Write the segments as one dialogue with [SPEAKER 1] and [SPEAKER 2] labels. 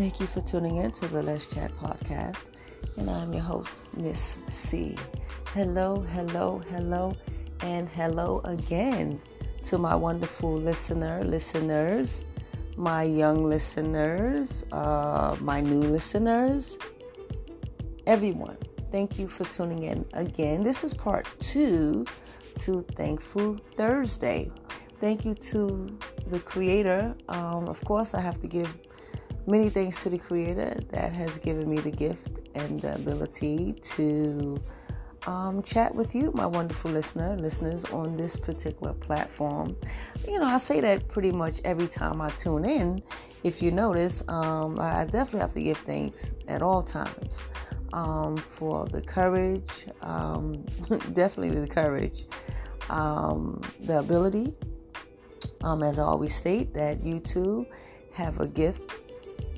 [SPEAKER 1] Thank you for tuning in to the Let's Chat podcast. And I'm your host, Miss C. Hello, hello, hello, and hello again to my wonderful listener, listeners, my young listeners, uh, my new listeners, everyone. Thank you for tuning in again. This is part two to Thankful Thursday. Thank you to the Creator. Um, of course, I have to give many thanks to the Creator that has given me the gift and the ability to um, chat with you, my wonderful listener, listeners on this particular platform. You know, I say that pretty much every time I tune in. If you notice, um, I definitely have to give thanks at all times um, for the courage, um, definitely the courage, um, the ability. Um, as I always state, that you too have a gift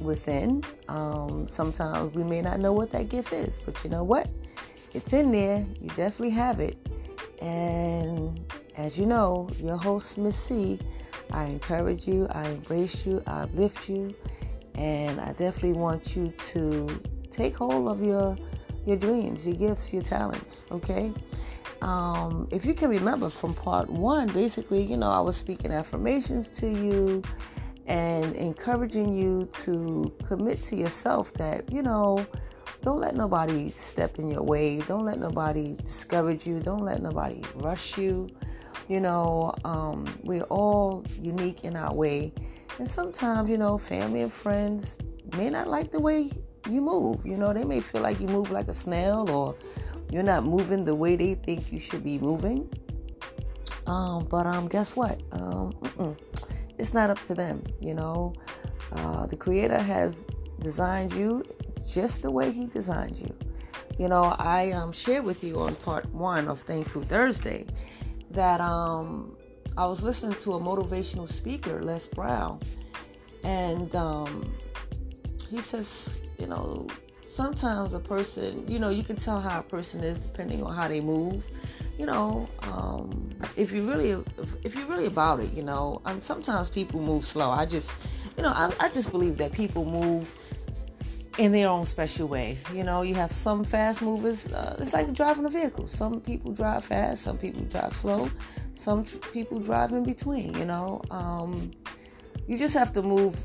[SPEAKER 1] within. Um, sometimes we may not know what that gift is, but you know what? It's in there. You definitely have it. And as you know, your host, Miss C, I encourage you, I embrace you, I uplift you, and I definitely want you to take hold of your your dreams, your gifts, your talents. Okay. Um, if you can remember from part one, basically, you know, I was speaking affirmations to you and encouraging you to commit to yourself that, you know, don't let nobody step in your way. Don't let nobody discourage you. Don't let nobody rush you. You know, um, we're all unique in our way. And sometimes, you know, family and friends may not like the way you move. You know, they may feel like you move like a snail or you're not moving the way they think you should be moving. Um, but um, guess what? Um, it's not up to them. You know, uh, the Creator has designed you just the way He designed you. You know, I um, shared with you on part one of Thankful Thursday that um, I was listening to a motivational speaker, Les Brown, and um, he says you know, sometimes a person, you know, you can tell how a person is depending on how they move. You know, um, if you really, if, you're really about it, you know, um, sometimes people move slow. I just, you know, I, I just believe that people move in their own special way. You know, you have some fast movers. Uh, it's like driving a vehicle. Some people drive fast, some people drive slow, some tr- people drive in between. You know, um, you just have to move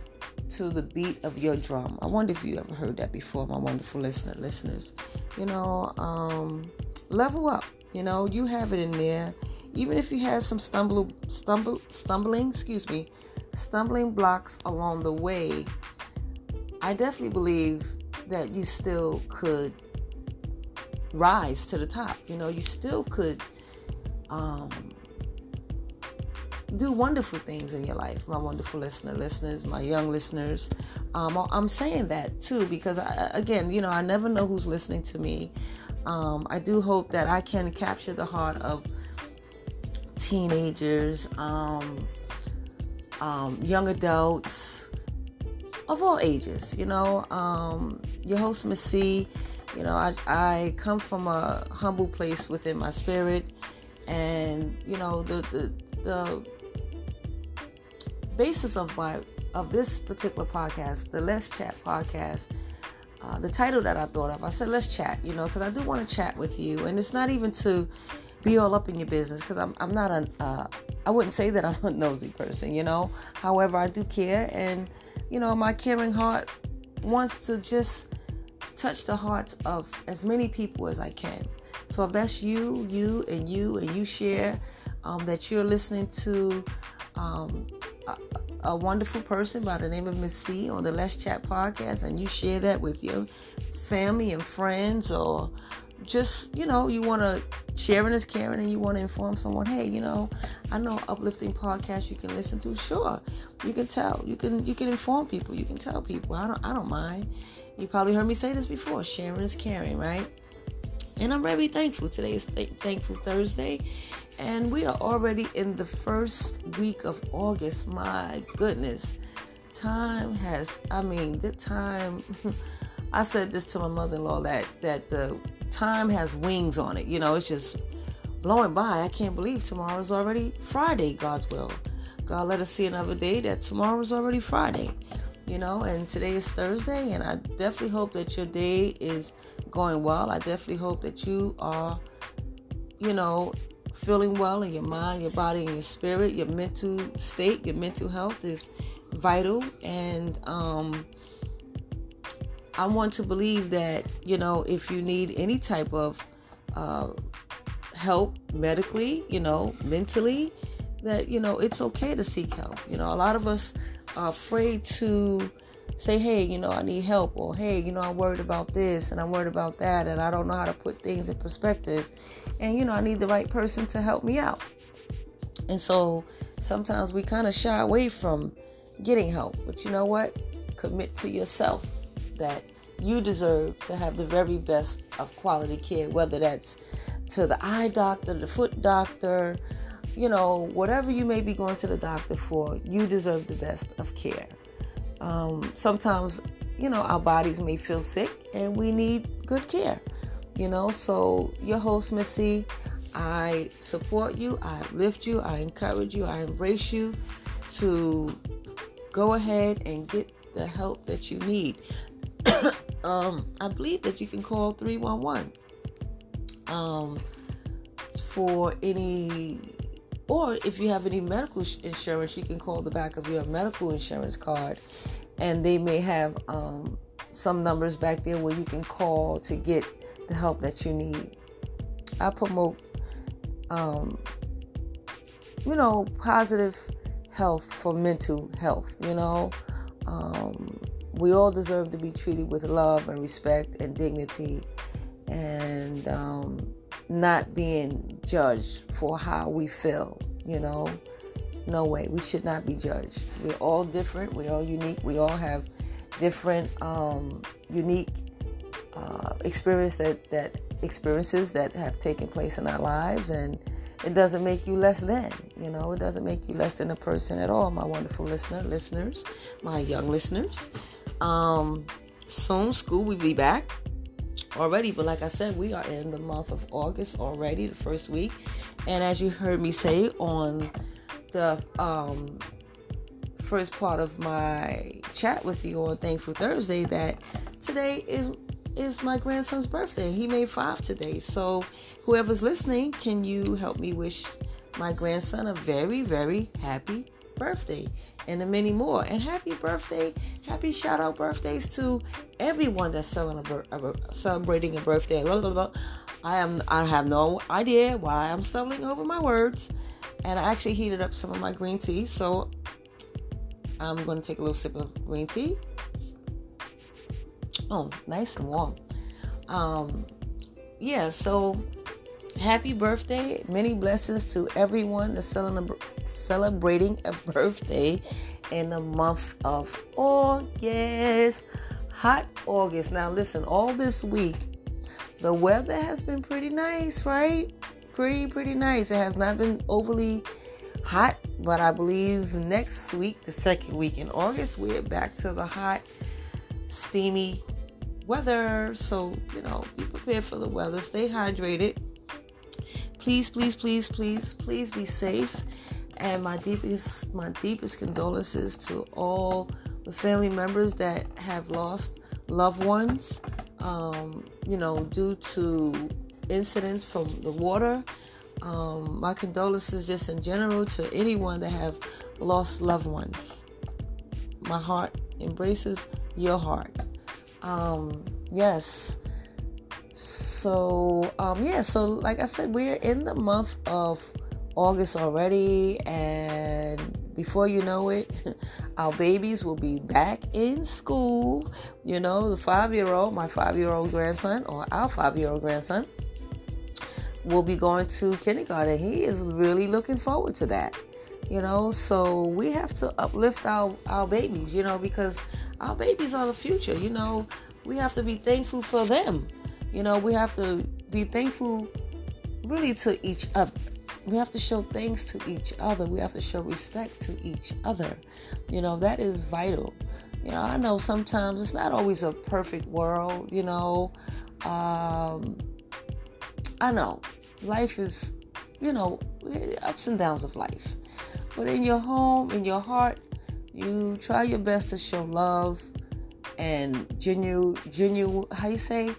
[SPEAKER 1] to the beat of your drum. I wonder if you ever heard that before, my wonderful listener listeners. You know, um, level up. You know, you have it in there. Even if you had some stumble, stumble, stumbling, excuse me, stumbling blocks along the way, I definitely believe that you still could rise to the top. You know, you still could um, do wonderful things in your life, my wonderful listener, listeners, my young listeners. Um, I'm saying that too because, I, again, you know, I never know who's listening to me. Um, I do hope that I can capture the heart of teenagers, um, um young adults of all ages. You know, um, your host, Miss C. You know, I, I come from a humble place within my spirit, and you know the the the basis of my of this particular podcast, the Let's Chat podcast, uh, the title that I thought of, I said let's chat, you know, because I do want to chat with you, and it's not even to be all up in your business because I'm I'm not a uh, I wouldn't say that I'm a nosy person, you know. However, I do care, and you know, my caring heart wants to just touch the hearts of as many people as I can. So if that's you, you, and you, and you share um, that you're listening to um, a, a, wonderful person by the name of Miss C on the Let's Chat podcast, and you share that with your family and friends, or just you know, you want to sharing is caring, and you want to inform someone, hey, you know, I know uplifting podcast you can listen to. Sure, you can tell, you can you can inform people, you can tell people. I don't I don't mind. You probably heard me say this before. Sharing is caring, right? And I'm very thankful. Today is th- Thankful Thursday, and we are already in the first week of August. My goodness. Time has, I mean, the time. I said this to my mother in law that, that the time has wings on it. You know, it's just blowing by. I can't believe tomorrow is already Friday, God's will. God let us see another day that tomorrow is already Friday. you know, and today is Thursday, and I definitely hope that your day is going well. I definitely hope that you are, you know, feeling well in your mind, your body, and your spirit. Your mental state, your mental health is vital, and um, I want to believe that you know if you need any type of uh, help medically, you know, mentally, that you know it's okay to seek help. You know, a lot of us are afraid to say, hey, you know, I need help, or hey, you know, I'm worried about this and I'm worried about that, and I don't know how to put things in perspective, and you know, I need the right person to help me out. And so sometimes we kind of shy away from getting help, but you know what? Commit to yourself that you deserve to have the very best of quality care, whether that's to the eye doctor, the foot doctor, you know, whatever you may be going to the doctor for, you deserve the best of care. Um, sometimes, you know, our bodies may feel sick and we need good care, you know. So, your host, Miss C, I support you, I lift you, I encourage you, I embrace you to go ahead and get the help that you need. um, I believe that you can call 311 um, for any or if you have any medical insurance, you can call the back of your medical insurance card, and they may have um, some numbers back there where you can call to get the help that you need. I promote, um, you know, positive health for mental health. You know, um, we all deserve to be treated with love and respect and dignity, and um, not being judged for how we feel, you know. No way. We should not be judged. We're all different. We're all unique. We all have different, um, unique uh, experience that, that experiences that have taken place in our lives, and it doesn't make you less than. You know, it doesn't make you less than a person at all. My wonderful listener, listeners, my young listeners. Um, soon, school will be back already. But like I said, we are in the month of August already, the first week. And as you heard me say on the um, first part of my chat with you on Thankful Thursday, that today is is my grandson's birthday. He made five today. So whoever's listening, can you help me wish my grandson a very, very happy birthday and many more. And happy birthday, happy shout out birthdays to everyone that's celebrating a birthday. I am I have no idea why I'm stumbling over my words. And I actually heated up some of my green tea, so I'm going to take a little sip of green tea. Oh, nice and warm. Um, yeah, so happy birthday. Many blessings to everyone that's celebrating a birthday in the month of August. Hot August. Now, listen, all this week, the weather has been pretty nice, right? Pretty, pretty nice. It has not been overly hot, but I believe next week, the second week in August, we're back to the hot, steamy weather. So, you know, be prepared for the weather. Stay hydrated please, please, please, please, please be safe. And my deepest, my deepest condolences to all the family members that have lost loved ones, um, you know, due to incidents from the water. Um, my condolences just in general to anyone that have lost loved ones. My heart embraces your heart. Um, yes, so, um, yeah, so like I said, we're in the month of August already, and before you know it, our babies will be back in school. You know, the five year old, my five year old grandson, or our five year old grandson, will be going to kindergarten. He is really looking forward to that. You know, so we have to uplift our, our babies, you know, because our babies are the future. You know, we have to be thankful for them you know, we have to be thankful really to each other. We have to show thanks to each other. We have to show respect to each other. You know, that is vital. You know, I know sometimes it's not always a perfect world, you know. Um, I know life is, you know, ups and downs of life. But in your home, in your heart, You try your best to show love and genuine, genuine, how you say,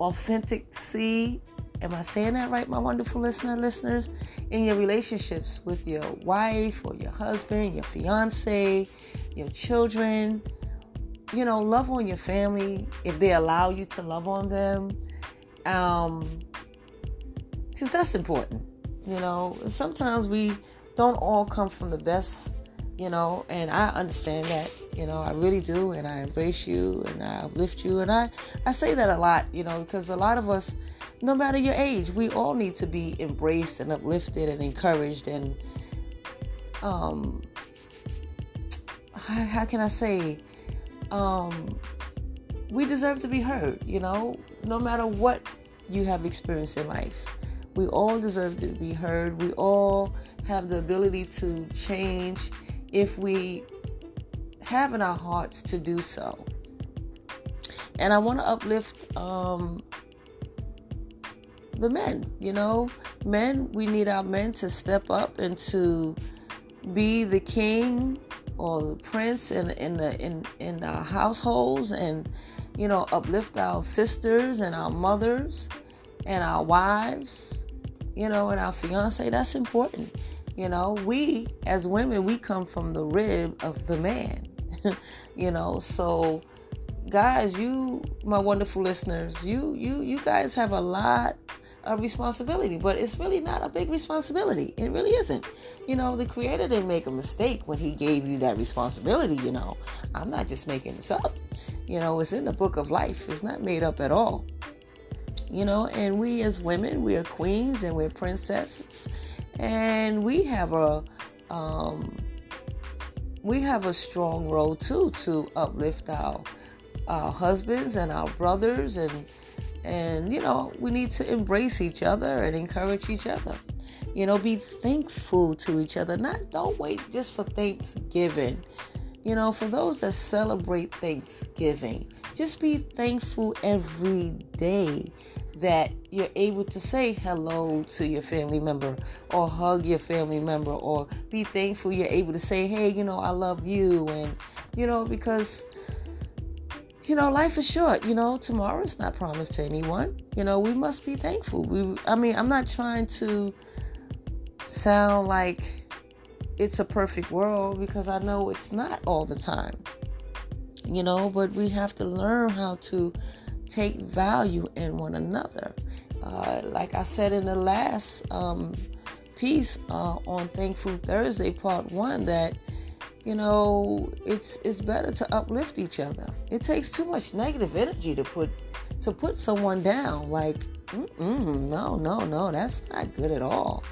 [SPEAKER 1] authentic see. Am I saying that right, my wonderful listener, listeners? In your relationships with your wife or your husband, your fiance, your children, you know, love on your family if they allow you to love on them. Um, because that's important. You know, sometimes we don't all come from the best, you know, and I understand that, you know, I really do, and I embrace you and I uplift you, and I, I say that a lot, you know, because a lot of us, no matter your age, we all need to be embraced and uplifted and encouraged and, um, how, how can I say, um, we deserve to be heard, you know, no matter what you have experienced in life. We all deserve to be heard. We all have the ability to change if we have in our hearts to do so. And I want to uplift um, the men. You know, men, we need our men to step up and to be the king or the prince in in the in in our households and you know uplift our sisters and our mothers and our wives you know, and our fiance, that's important. You know, we as women, we come from the rib of the man. you know, so guys, you my wonderful listeners, you you you guys have a lot of responsibility, but it's really not a big responsibility. It really isn't. You know, the creator didn't make a mistake when he gave you that responsibility, you know. I'm not just making this up. You know, it's in the book of life. It's not made up at all you know, and we as women, we are queens and we're princesses, and we have a um, we have a strong role too to uplift our our husbands and our brothers and and you know we need to embrace each other and encourage each other. You know be thankful to each other. Not don't wait just for thanksgiving. You know for those that celebrate thanksgiving just be thankful every day that you're able to say hello to your family member or hug your family member or be thankful you're able to say, hey, you know, I love you. And, you know, because, you know, life is short. You know, tomorrow is not promised to anyone. You know, we must be thankful. We, I mean, I'm not trying to sound like it's a perfect world because I know it's not all the time. You know, but we have to learn how to take value in one another. Uh, like I said in the last um, piece uh, on Thankful Thursday, part one, that you know it's it's better to uplift each other. It takes too much negative energy to put to put someone down. Like, no, no, no, that's not good at all.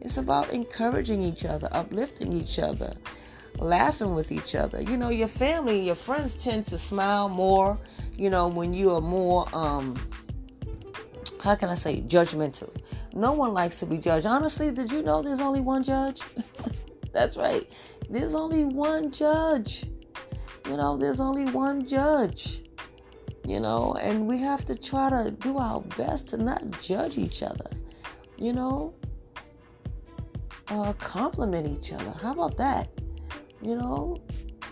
[SPEAKER 1] It's about encouraging each other, uplifting each other, laughing with each other. You know, your family, your friends tend to smile more you know, when you are more, um, how can I say, judgmental. No one likes to be judged. Honestly, did you know there's only one judge? That's right. There's only one judge. You know, there's only one judge. You know, and we have to try to do our best to not judge each other. You know, uh, compliment each other. How about that? You know,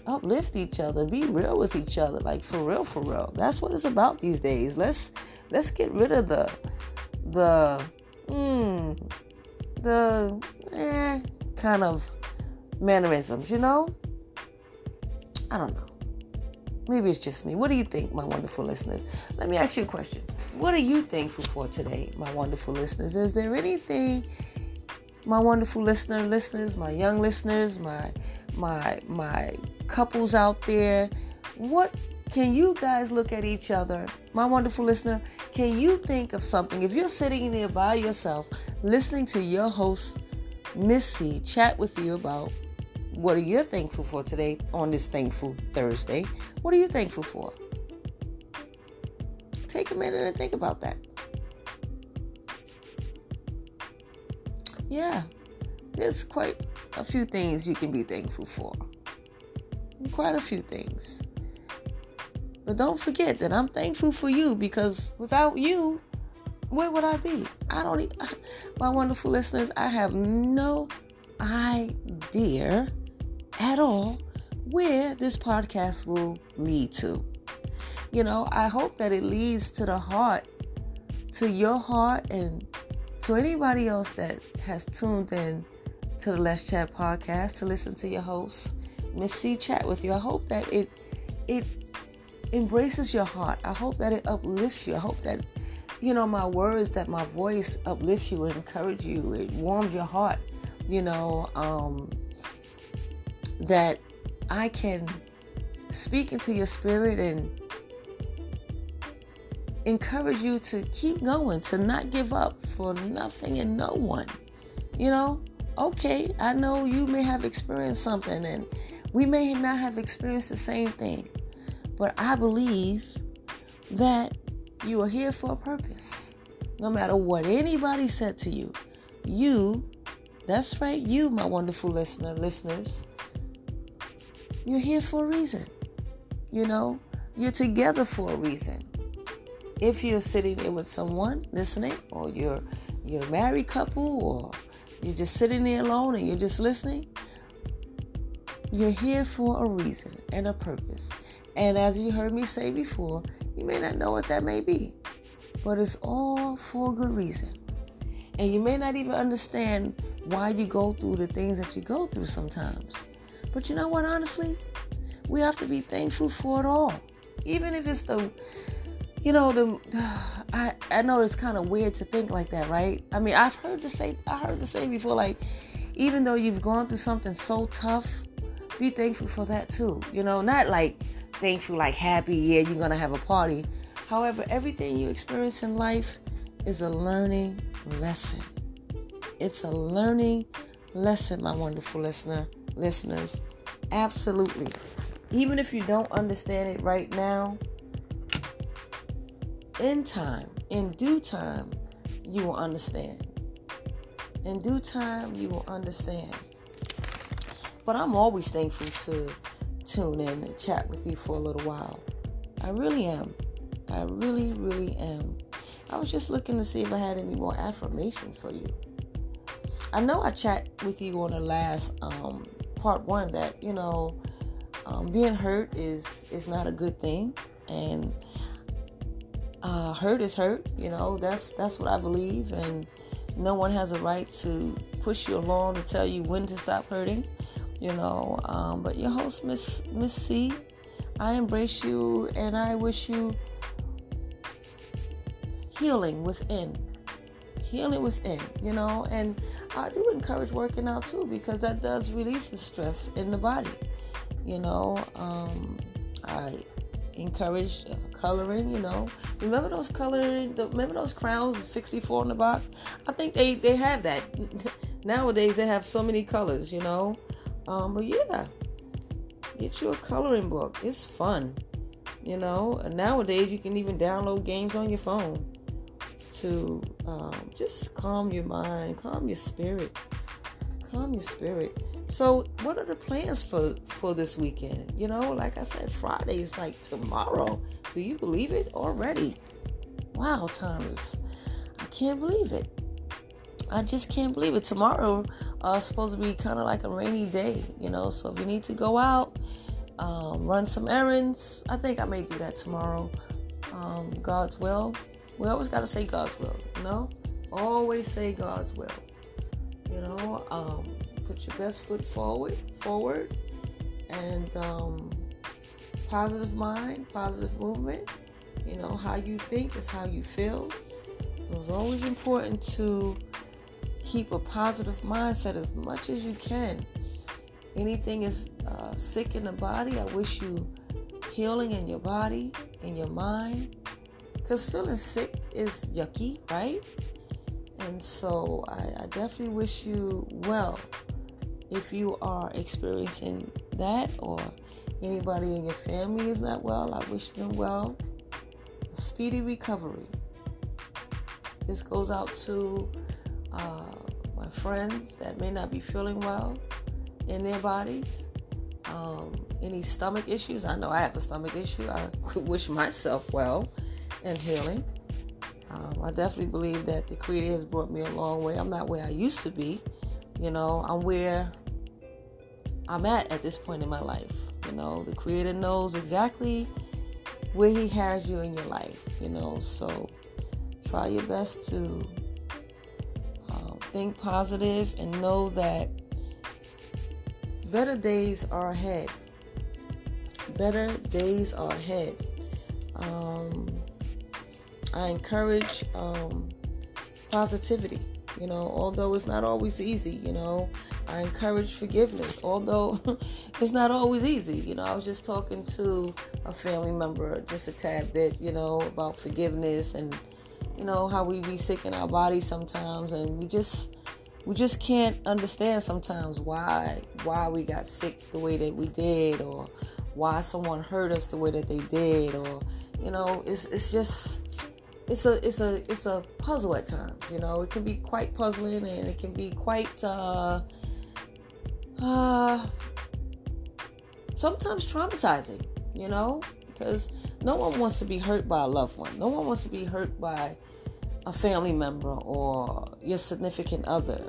[SPEAKER 1] uplift each other, be real with each other, like for real, for real. That's what it's about these days. Let's let's get rid of the the mm, the eh, kind of mannerisms, you know. I don't know. Maybe it's just me. What do you think, my wonderful listeners? Let me ask you a question. What are you thankful for today, my wonderful listeners? Is there anything, my wonderful listener, listeners, my young listeners, my my my couples out there, what can you guys look at each other? My wonderful listener, can you think of something? If you're sitting there by yourself, listening to your host, Miss C, chat with you about what are you thankful for today on this Thankful Thursday? What are you thankful for? Take a minute and think about that. Yeah, there's quite a few things you can be thankful for quite a few things. But don't forget that I'm thankful for you because without you, where would I be? I don't, my wonderful listeners, I have no idea at all where this podcast will lead to. You know, I hope that it leads to the heart, to your heart, and to anybody else that has tuned in to the Let's Chat podcast to listen to your host, Miss C, chat with you. I hope that it it embraces your heart. I hope that it uplifts you. I hope that you know my words, that my voice uplifts you encourages you. It warms your heart. You know, um, that I can speak into your spirit and encourage you to keep going, to not give up for nothing and no one. You know, okay, I know you may have experienced something and we may not have experienced the same thing, but I believe that you are here for a purpose. No matter what anybody said to you, you, that's right, you, my wonderful listener, listeners, you're here for a reason. You know, you're together for a reason if you're sitting there with someone listening, or you're you're a married couple, or you're just sitting there alone and you're just listening, you're here for a reason and a purpose. And as you heard me say before, you may not know what that may be, but it's all for a good reason. And you may not even understand why you go through the things that you go through sometimes. But you know what, honestly? We have to be thankful for it all. Even if it's the you know the I I know it's kind of weird to think like that, right? I mean, I've heard the say I heard the say before like even though you've gone through something so tough, be thankful for that too. You know, not like thankful like happy, yeah, you're going to have a party. However, everything you experience in life is a learning lesson. It's a learning lesson, my wonderful listener, listeners. Absolutely. Even if you don't understand it right now, in time, in due time, you will understand. In due time, you will understand. But I'm always thankful to tune in and chat with you for a little while. I really am. I really, really am. I was just looking to see if I had any more affirmation for you. I know I chat with you on the last um, part one that you know um, being hurt is is not a good thing, and uh, hurt is hurt. You know, that's that's what I believe, and no one has a right to push you along to tell you when to stop hurting. You know, um, but your host, Miss Miss C, I embrace you, and I wish you healing within, healing within. You know, and I do encourage working out too because that does release the stress in the body. You know, um, I encourage uh, coloring. You know, remember those coloring? The, remember those crowns, 64 in the box? I think they they have that nowadays. They have so many colors. You know, um, but yeah, get you a coloring book. It's fun. You know, and nowadays you can even download games on your phone to um, just calm your mind, calm your spirit, calm your spirit. So, what are the plans for for this weekend? You know, like I said, Friday is like tomorrow. Do you believe it already? Wow, Thomas, I can't believe it. I just can't believe it. Tomorrow uh, supposed to be kind of like a rainy day, you know. So if you need to go out, um, run some errands, I think I may do that tomorrow. Um, God's will. We always got to say God's will, you know. Always say God's will. You know, um, put your best foot forward, forward, and um, positive mind, positive movement. You know, how you think is how you feel. it's always important to keep a positive mindset as much as you can. Anything is uh, sick in the body, I wish you healing in your body, in your mind. Because feeling sick is yucky, right? And so I, I definitely wish you well if you are experiencing that or anybody in your family is not well, I wish them well. A speedy recovery. This goes out to uh, my friends that may not be feeling well in their bodies. Um, any stomach issues? I know I have a stomach issue. I wish myself well and healing. Um, I definitely believe that the Creator has brought me a long way. I'm not where I used to be. You know, I'm where I'm at at this point in my life. You know, the Creator knows exactly where He has you in your life. You know, so try your best to uh, think positive and know that better days are ahead. Better days are ahead. Um, I encourage um, positivity. You know, although it's not always easy, you know, I encourage forgiveness, although it's not always easy. You know, I was just talking to a family member just a tad bit, you know, about forgiveness and, you know, how we be sick in our bodies sometimes and we just we just can't understand sometimes why why we got sick the way that we did or why someone hurt us the way that they did or you know it's it's just it's a it's a it's a puzzle at times you know it can be quite puzzling and it can be quite uh uh sometimes traumatizing you know because no one wants to be hurt by a loved one no one wants to be hurt by a family member or your significant other.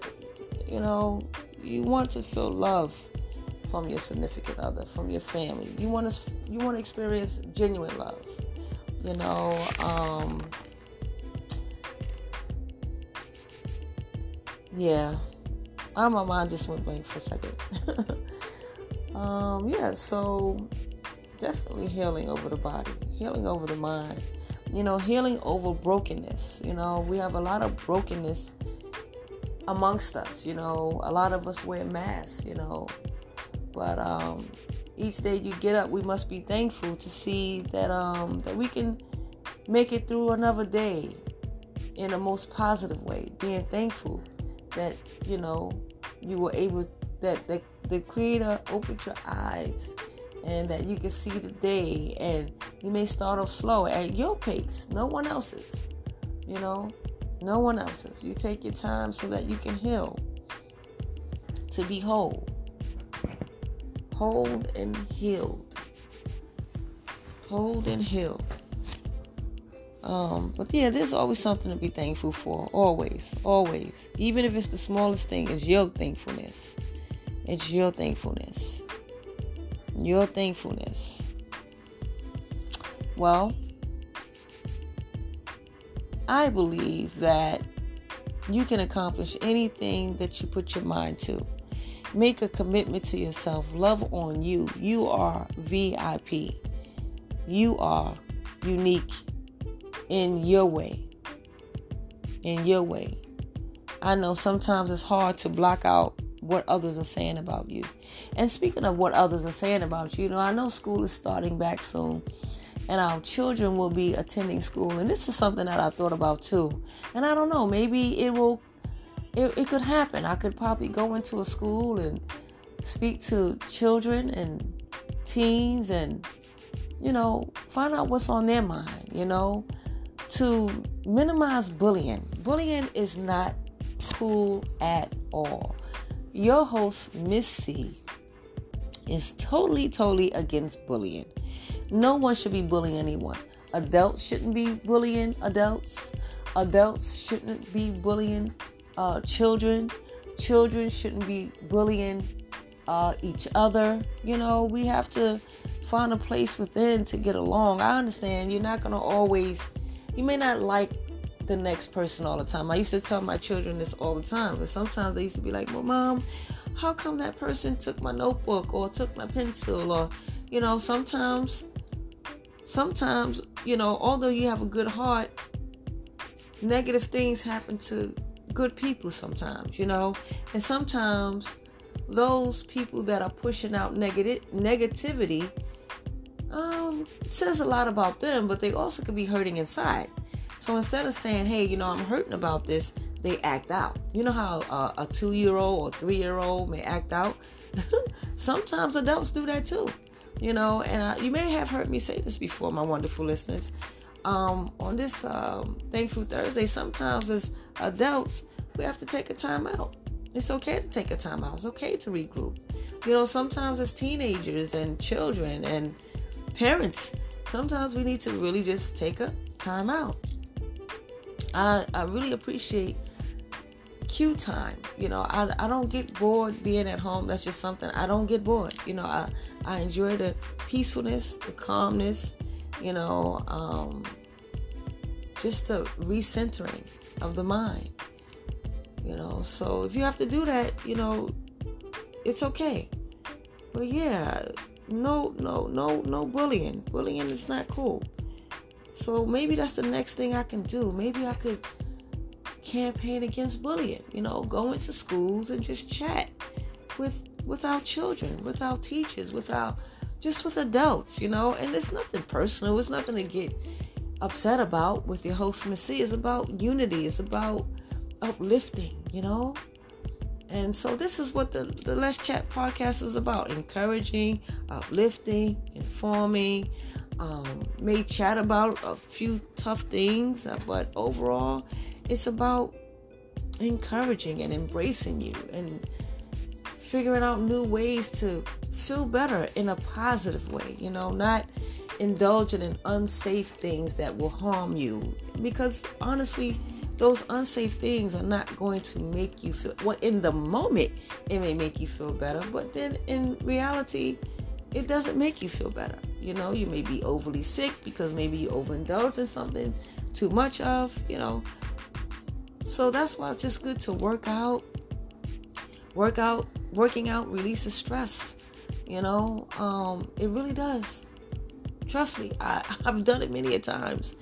[SPEAKER 1] You know, you want to feel love from your significant other, from your family. You want to you want to experience genuine love. You know, um, yeah. Oh, my mind just went blank for a second. um, yeah, so definitely healing over the body, healing over the mind you know, healing over brokenness. You know, we have a lot of brokenness amongst us. You know, a lot of us wear masks. You know, but um, each day you get up, we must be thankful to see that um, that we can make it through another day in the most positive way. Being thankful that you know you were able that the, the Creator opened your eyes and that you can see the day. And you may start off slow at your pace no one else's you know no one else's. You take your time so that you can heal to be whole. Hold and healed. Hold and heal um, but yeah, there's always something to be thankful for. Always, always. Even if it's the smallest thing, it's your thankfulness. It's your thankfulness your thankfulness? Well, I believe that you can accomplish anything that you put your mind to. Make a commitment to yourself. Love on you. You are VIP. You are unique in your way. In your way. I know sometimes it's hard to block out what others are saying about you. And speaking of what others are saying about you, you know, I know school is starting back soon and our children will be attending school. And this is something that I thought about too. And I don't know, maybe it will, it, it could happen. I could probably go into a school and speak to children and teens and, you know, find out what's on their mind, you know, to minimize bullying. Bullying is not cool at all. Your host, Miss C, is totally, totally against bullying. No one should be bullying anyone. Adults shouldn't be bullying adults. Adults shouldn't be bullying uh, children. Children shouldn't be bullying uh, each other. You know, we have to find a place within to get along. I understand you're not going to always, you may not like the next person all the time. I used to tell my children this all the time, but sometimes they used to be like, Well, mom, how come that person took my notebook or took my pencil? Or, you know, sometimes, sometimes, you know, although you have a good heart, negative things happen to good people sometimes, you know, and sometimes those people that are pushing out negative negativity um, says a lot about them, but they also could be hurting inside. So instead of saying, hey, you know, I'm hurting about this, they act out. You know how uh, a two year old or three year old may act out? Sometimes adults do that too. You know, and uh, you may have heard me say this before, my wonderful listeners. Um, on this um, Thankful Thursday, sometimes as adults, we have to take a time out. It's okay to take a time out. It's okay to regroup. You know, sometimes as teenagers and children and parents, sometimes we need to really just take a time out. I, I really appreciate cue time. You know, I, I don't get bored being at home. That's just something I don't get bored. You know, I, I enjoy the peacefulness, the calmness, you know, um, just the recentering of the mind. You know, so if you have to do that, you know, it's okay. But yeah, no, no, no, no bullying. Bullying is not cool. So maybe that's the next thing I can do. Maybe I could campaign against bullying. You know, go into schools and just chat with with our children, with our teachers, with our just with adults. You know, and it's nothing personal. It's nothing to get upset about with your host Miss C. It's about unity. It's about uplifting. You know. And so this is what the, the Let's Chat podcast is about encouraging, uplifting, informing, um, may chat about a few tough things, uh, but overall, it's about encouraging and embracing you and figuring out new ways to feel better in a positive way, you know, not indulging in unsafe things that will harm you. Because honestly, those unsafe things are not going to make you feel well in the moment it may make you feel better but then in reality it doesn't make you feel better you know, you may be overly sick because maybe you overindulged in something too much of, you know. So that's why it's just good to work out. Work out, working out releases stress. You know, um, it really does. Trust me, I, I've done it many a times.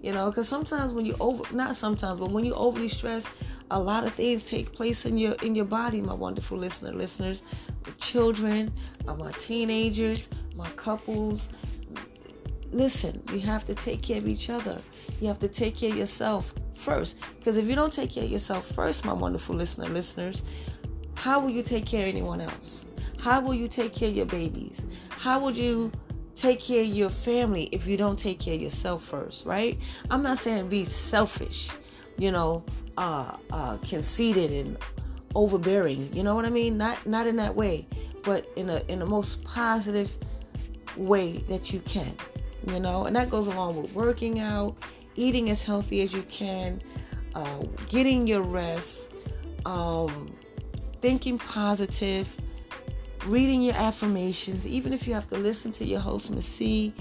[SPEAKER 1] You know, because sometimes when you over, not sometimes, but when you overly stress, a lot of things take place in your in your body. My wonderful listener, listeners, children, uh, my teenagers, my couples. Listen, you have to take care of each other. You have to take care of yourself first. Because if you don't take care of yourself first, my wonderful listener, listeners, how will you take care of anyone else? How will you take care of your babies? How would you take care of your family if you don't take care of yourself first, right? I'm not saying be selfish, you know, uh, uh, conceited and overbearing. You know what I mean? Not not in that way, but in a in the most positive way that you can, you know, and that goes along with working out, eating as healthy as you can, uh, getting your rest, um, thinking positive, reading your affirmations, even if you have to listen to your host, Miss C,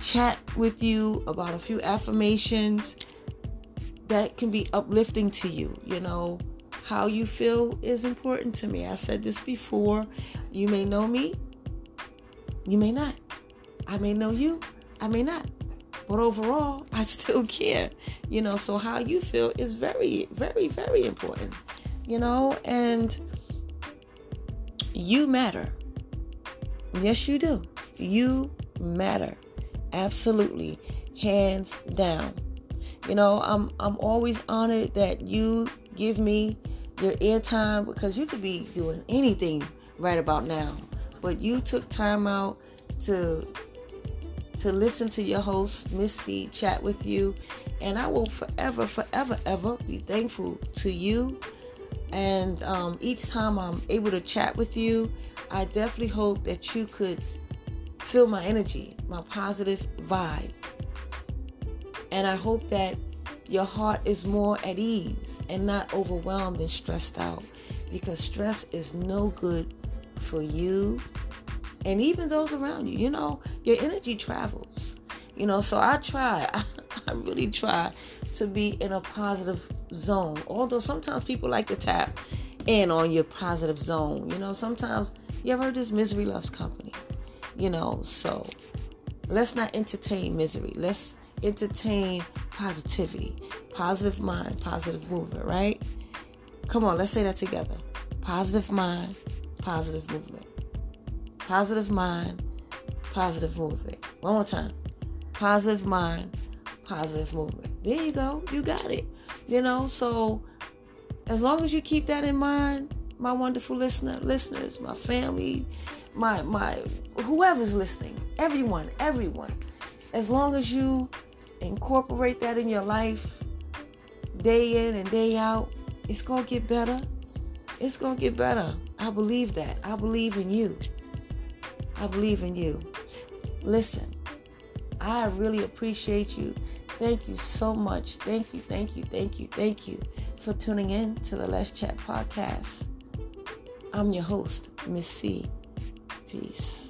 [SPEAKER 1] chat with you about a few affirmations that can be uplifting to you, you know. How you feel is important to me. I said this before. You may know me, you may not. I may know you, I may not. But overall, I still care. You know, so how you feel is very, very, very important. You know, and you matter. Yes, you do. You matter. Absolutely. Hands down. You know, I'm I'm always honored that you give me your airtime because you could be doing anything right about now but you took time out to to listen to your host Miss C chat with you and I will forever forever ever be thankful to you and um, each time I'm able to chat with you I definitely hope that you could feel my energy my positive vibe and I hope that your heart is more at ease and not overwhelmed and stressed out because stress is no good for you and even those around you. You know, your energy travels. You know, so I try, I, I really try to be in a positive zone. Although sometimes people like to tap in on your positive zone. You know, sometimes you ever heard this misery loves company. You know, so let's not entertain misery. Let's entertain positivity, positive mind, positive movement, right? Come on, let's say that together. Positive mind, positive movement. Positive mind, positive movement. One more time. Positive mind, positive movement. There you go. You got it. You know, so as long as you keep that in mind, my wonderful listener, listeners, my family, my my whoever's listening, everyone, everyone, as long as you incorporate that in your life day in and day out, it's going to get better. It's going to get better. I believe that. I believe in you. I believe in you. Listen, I really appreciate you. Thank you so much. Thank you, thank you, thank you, thank you for tuning in to the Let's Chat podcast. I'm your host, Miss C. Peace.